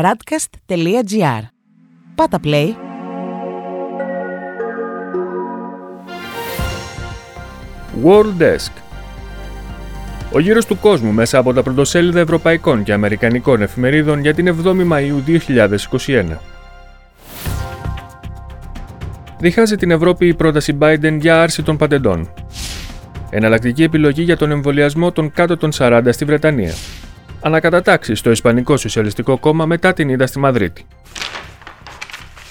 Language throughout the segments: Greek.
radcast.gr. Πάτα play. World Desk Ο γύρος του κόσμου μέσα από τα πρωτοσέλιδα ευρωπαϊκών και αμερικανικών εφημερίδων για την 7η Μαΐου 2021. Διχάζει την Ευρώπη η πρόταση Biden για άρση των πατεντών. Εναλλακτική επιλογή για τον εμβολιασμό των κάτω των 40 στη Βρετανία. Ανακατατάξεις στο Ισπανικό Σοσιαλιστικό Κόμμα μετά την είδα στη Μαδρίτη.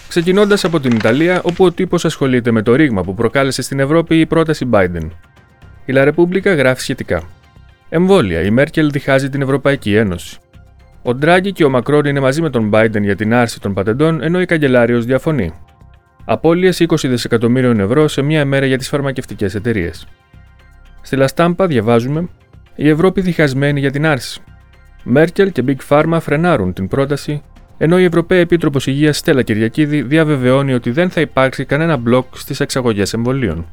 Ξεκινώντας από την Ιταλία, όπου ο τύπος ασχολείται με το ρήγμα που προκάλεσε στην Ευρώπη η πρόταση Biden. Η La Repubblica γράφει σχετικά. Εμβόλια, η Μέρκελ διχάζει την Ευρωπαϊκή Ένωση. Ο Ντράγκη και ο Μακρόν είναι μαζί με τον Biden για την άρση των πατεντών, ενώ η καγκελάριος διαφωνεί. Απόλυε 20 δισεκατομμύριων ευρώ σε μία μέρα για τις φαρμακευτικές εταιρείες. Στη Λαστάμπα διαβάζουμε: Η Ευρώπη διχασμένη για την άρση. Μέρκελ και Big Pharma φρενάρουν την πρόταση, ενώ η Ευρωπαία Επίτροπος Υγείας Στέλλα Κυριακίδη διαβεβαιώνει ότι δεν θα υπάρξει κανένα μπλοκ στις εξαγωγές εμβολίων.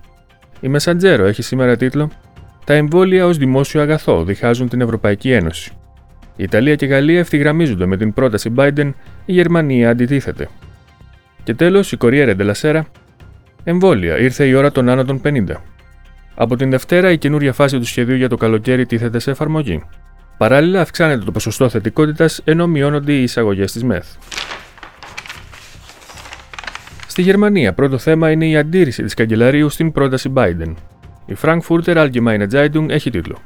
Η Μεσαντζέρο έχει σήμερα τίτλο Τα εμβόλια ως δημόσιο αγαθό διχάζουν την Ευρωπαϊκή Ένωση. Η Ιταλία και η Γαλλία ευθυγραμμίζονται με την πρόταση Biden, η Γερμανία αντιτίθεται. Και τέλος, η Κοριέρα Ντελασέρα. Εμβόλια, ήρθε η ώρα των άνω των 50. Από την Δευτέρα, η καινούρια φάση του σχεδίου για το καλοκαίρι τίθεται σε εφαρμογή. Παράλληλα, αυξάνεται το ποσοστό θετικότητα ενώ μειώνονται οι εισαγωγές της ΜΕΘ. Στη Γερμανία, πρώτο θέμα είναι η αντίρρηση της καγκελαρίου στην πρόταση Biden. Η Frankfurter Allgemeine Zeitung έχει τίτλο.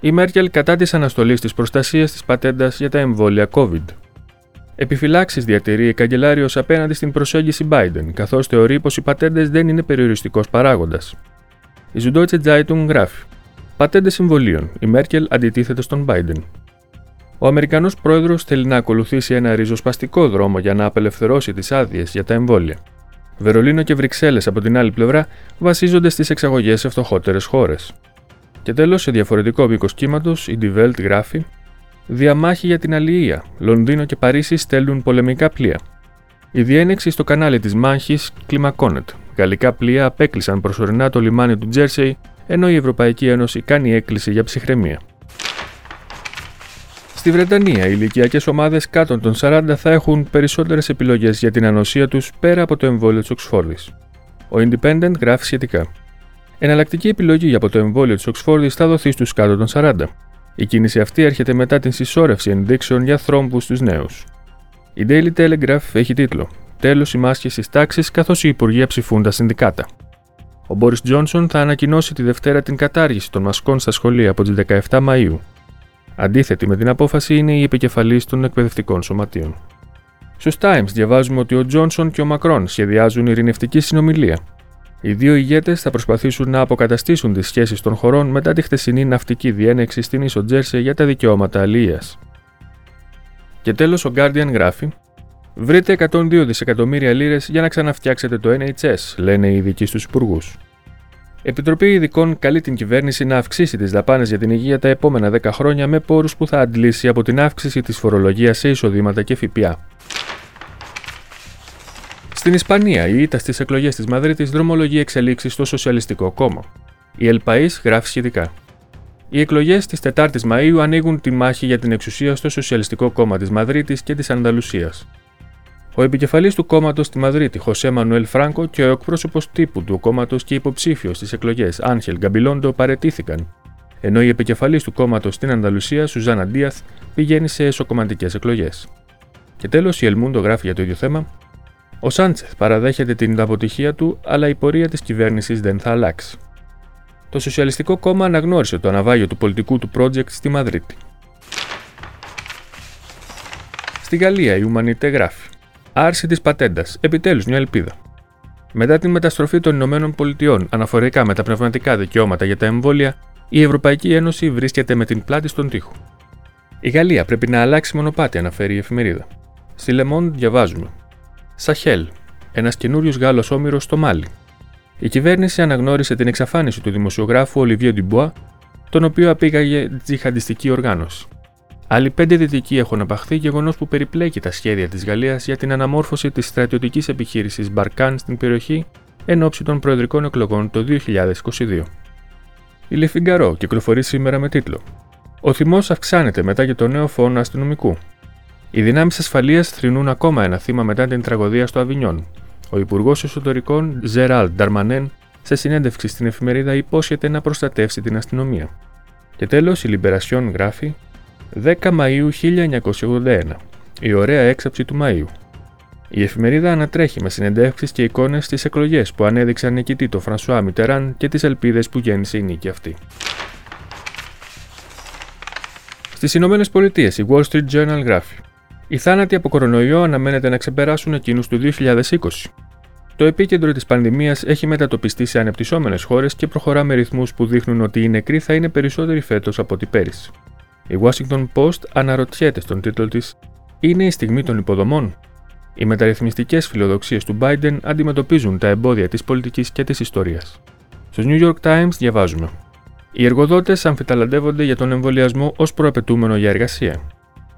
Η Μέρκελ κατά της αναστολής της προστασίας της πατέντας για τα εμβόλια COVID. Επιφυλάξεις διατηρεί η καγκελάριος απέναντι στην προσέγγιση Biden, καθώς θεωρεί πως οι πατέντες δεν είναι περιοριστικός παράγοντας. Η Süddeutsche Zeitung γράφει: Πατέντες συμβολίων. Η Μέρκελ αντιτίθεται στον Biden. Ο Αμερικανός πρόεδρος θέλει να ακολουθήσει ένα ριζοσπαστικό δρόμο για να απελευθερώσει τις άδειες για τα εμβόλια. Βερολίνο και Βρυξέλλες από την άλλη πλευρά βασίζονται στις εξαγωγές σε φτωχότερες χώρες. Και τέλος, σε διαφορετικό μήκο κύματο, η Die Welt γράφει: Διαμάχη για την αλληλεία. Λονδίνο και Παρίσι στέλνουν πολεμικά πλοία. Η διένεξη στο κανάλι της Μάχης κλιμακώνεται. Γαλλικά πλοία απέκλεισαν προσωρινά το λιμάνι του Τζέρσεϊ, ενώ η Ευρωπαϊκή Ένωση κάνει έκκληση για ψυχραιμία. Στη Βρετανία, οι ηλικιακές ομάδες κάτω των 40 θα έχουν περισσότερες επιλογές για την ανοσία τους πέρα από το εμβόλιο της Οξφόρδης. Ο Independent γράφει σχετικά. Εναλλακτική επιλογή από το εμβόλιο της Οξφόρδης θα δοθεί στους κάτω των 40. Η κίνηση αυτή έρχεται μετά την συσσόρευση ενδείξεων για θρόμπου στους νέους. Η Daily Telegraph έχει τίτλο Τέλος η μάσχεση τάξη καθώς οι υπουργοί ψηφούν τα συνδικάτα. Ο Μπόρις Τζόνσον θα ανακοινώσει τη Δευτέρα την κατάργηση των μασκών στα σχολεία από τις 17 Μαου. Αντίθετη με την απόφαση είναι η επικεφαλής των εκπαιδευτικών σωματείων. Στους Times διαβάζουμε ότι ο Τζόνσον και ο Μακρόν σχεδιάζουν ειρηνευτική συνομιλία. Οι δύο ηγέτες θα προσπαθήσουν να αποκαταστήσουν τις σχέσεις των χωρών μετά τη χθεσινή ναυτική διένεξη στην ίσο Τζέρσε για τα δικαιώματα αλληλείας. Και τέλος, ο Guardian γράφει: Βρείτε 102 δισεκατομμύρια λίρες για να ξαναφτιάξετε το NHS, λένε οι ειδικοί στους υπουργούς. Επιτροπή Ειδικών καλεί την κυβέρνηση να αυξήσει τις δαπάνες για την υγεία τα επόμενα 10 χρόνια με πόρους που θα αντλήσει από την αύξηση της φορολογίας σε εισοδήματα και ΦΠΑ. Στην Ισπανία, η ήττα στις εκλογές της Μαδρίτης δρομολογεί εξελίξεις στο Σοσιαλιστικό Κόμμα. Η Ελπαή γράφει σχετικά. Οι εκλογές της 4η Μαου ανοίγουν τη μάχη για την εξουσία στο Σοσιαλιστικό Κόμμα της Μαδρίτης και της Ανταλουσίας. Ο επικεφαλής του κόμματος στη Μαδρίτη, Χωσέ Μανουέλ Φράγκο, και ο εκπρόσωπος τύπου του κόμματος και υποψήφιος στις εκλογές, Άνχελ Γκαμπιλόντο, παρετήθηκαν, ενώ η επικεφαλής του κόμματος στην Ανταλουσία, Σουζάνα Ντίαθ, πηγαίνει σε εσωκομματικές εκλογές. Και τέλος, η Ελμούντο γράφει για το ίδιο θέμα. Ο Σάντσεθ παραδέχεται την αποτυχία του, αλλά η πορεία της κυβέρνησης δεν θα αλλάξει. Το Σοσιαλιστικό Κόμμα αναγνώρισε το αναβάγιο του πολιτικού του project στη Μαδρίτη. Στη Γαλλία, η Ουμανιτέ γράφει. Άρση της πατέντας. Επιτέλους, μια ελπίδα. Μετά την μεταστροφή των Ηνωμένων Πολιτειών αναφορικά με τα πνευματικά δικαιώματα για τα εμβόλια, η Ευρωπαϊκή Ένωση βρίσκεται με την πλάτη στον τοίχο. Η Γαλλία πρέπει να αλλάξει μονοπάτι, αναφέρει η εφημερίδα. Στη Λεμόν διαβάζουμε. Σαχέλ, ένας καινούριος Γάλλος όμηρος στο Μάλι. Η κυβέρνηση αναγνώρισε την εξαφάνιση του δημοσιογράφου Ολιβίε Ντιμπουά, τον οποίο απήγαγε τζιχαντιστική οργάνωση. Άλλοι πέντε δυτικοί έχουν απαχθεί, γεγονός που περιπλέκει τα σχέδια της Γαλλίας για την αναμόρφωση της στρατιωτικής επιχείρησης Μπαρκάν στην περιοχή εν ώψη των προεδρικών εκλογών το 2022. Η Λεφιγκαρό κυκλοφορεί σήμερα με τίτλο Ο θυμός αυξάνεται μετά για το νέο φόνο αστυνομικού. Οι δυνάμεις ασφαλείας θρυνούν ακόμα ένα θύμα μετά την τραγωδία στο Αβινιόν. Ο Υπουργός Εσωτερικών Ζεράλ Νταρμανέν, σε συνέντευξη στην εφημερίδα, υπόσχεται να προστατεύσει την αστυνομία. Και τέλος, η Λιμπερασιόν γράφει 10 Μαΐου 1981, η ωραία έξαψη του Μαΐου. Η εφημερίδα ανατρέχει με συνεντεύξεις και εικόνες στις εκλογές που ανέδειξαν νικητή το Φρανσουά Μιτεράν και τις ελπίδες που γέννησε η νίκη αυτή. Στις Ηνωμένες Πολιτείες, η Wall Street Journal γράφει: Οι θάνατοι από κορονοϊό αναμένεται να ξεπεράσουν εκείνους του 2020. Το επίκεντρο της πανδημίας έχει μετατοπιστεί σε ανεπτυσσόμενες χώρες και προχωρά με ρυθμούς που δείχνουν ότι οι νεκροί θα είναι περισσότεροι φέτος από ό,τι πέρυσι. Η Washington Post αναρωτιέται στον τίτλο της: Είναι η στιγμή των υποδομών. Οι μεταρρυθμιστικές φιλοδοξίες του Biden αντιμετωπίζουν τα εμπόδια της πολιτικής και της ιστορίας. Στο New York Times διαβάζουμε: Οι εργοδότες αμφιταλαντεύονται για τον εμβολιασμό ως προαπαιτούμενο για εργασία.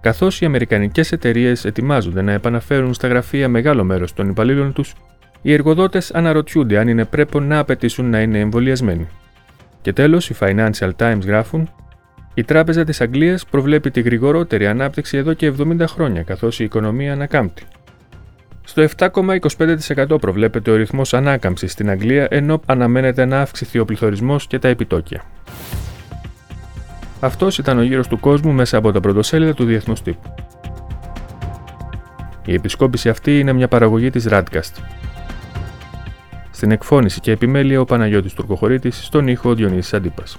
Καθώς οι Αμερικανικές εταιρείες ετοιμάζονται να επαναφέρουν στα γραφεία μεγάλο μέρος των υπαλλήλων τους, οι εργοδότες αναρωτιούνται αν είναι πρέπει να απαιτήσουν να είναι εμβολιασμένοι. Και τέλος, οι Financial Times γράφουν: Η Τράπεζα της Αγγλίας προβλέπει τη γρηγορότερη ανάπτυξη εδώ και 70 χρόνια, καθώς η οικονομία ανακάμπτει. Στο 7,25% προβλέπεται ο ρυθμός ανάκαμψης στην Αγγλία, ενώ αναμένεται να αυξηθεί ο πληθωρισμός και τα επιτόκια. Αυτός ήταν ο γύρος του κόσμου μέσα από τα πρωτοσέλιδα του Διεθνούς Τύπου. Η επισκόπηση αυτή είναι μια παραγωγή της Radcast. Στην εκφώνηση και επιμέλεια ο Παναγιώτης Τουρκοχωρήτης, στον ήχο ο Διονύσης Αντίπας.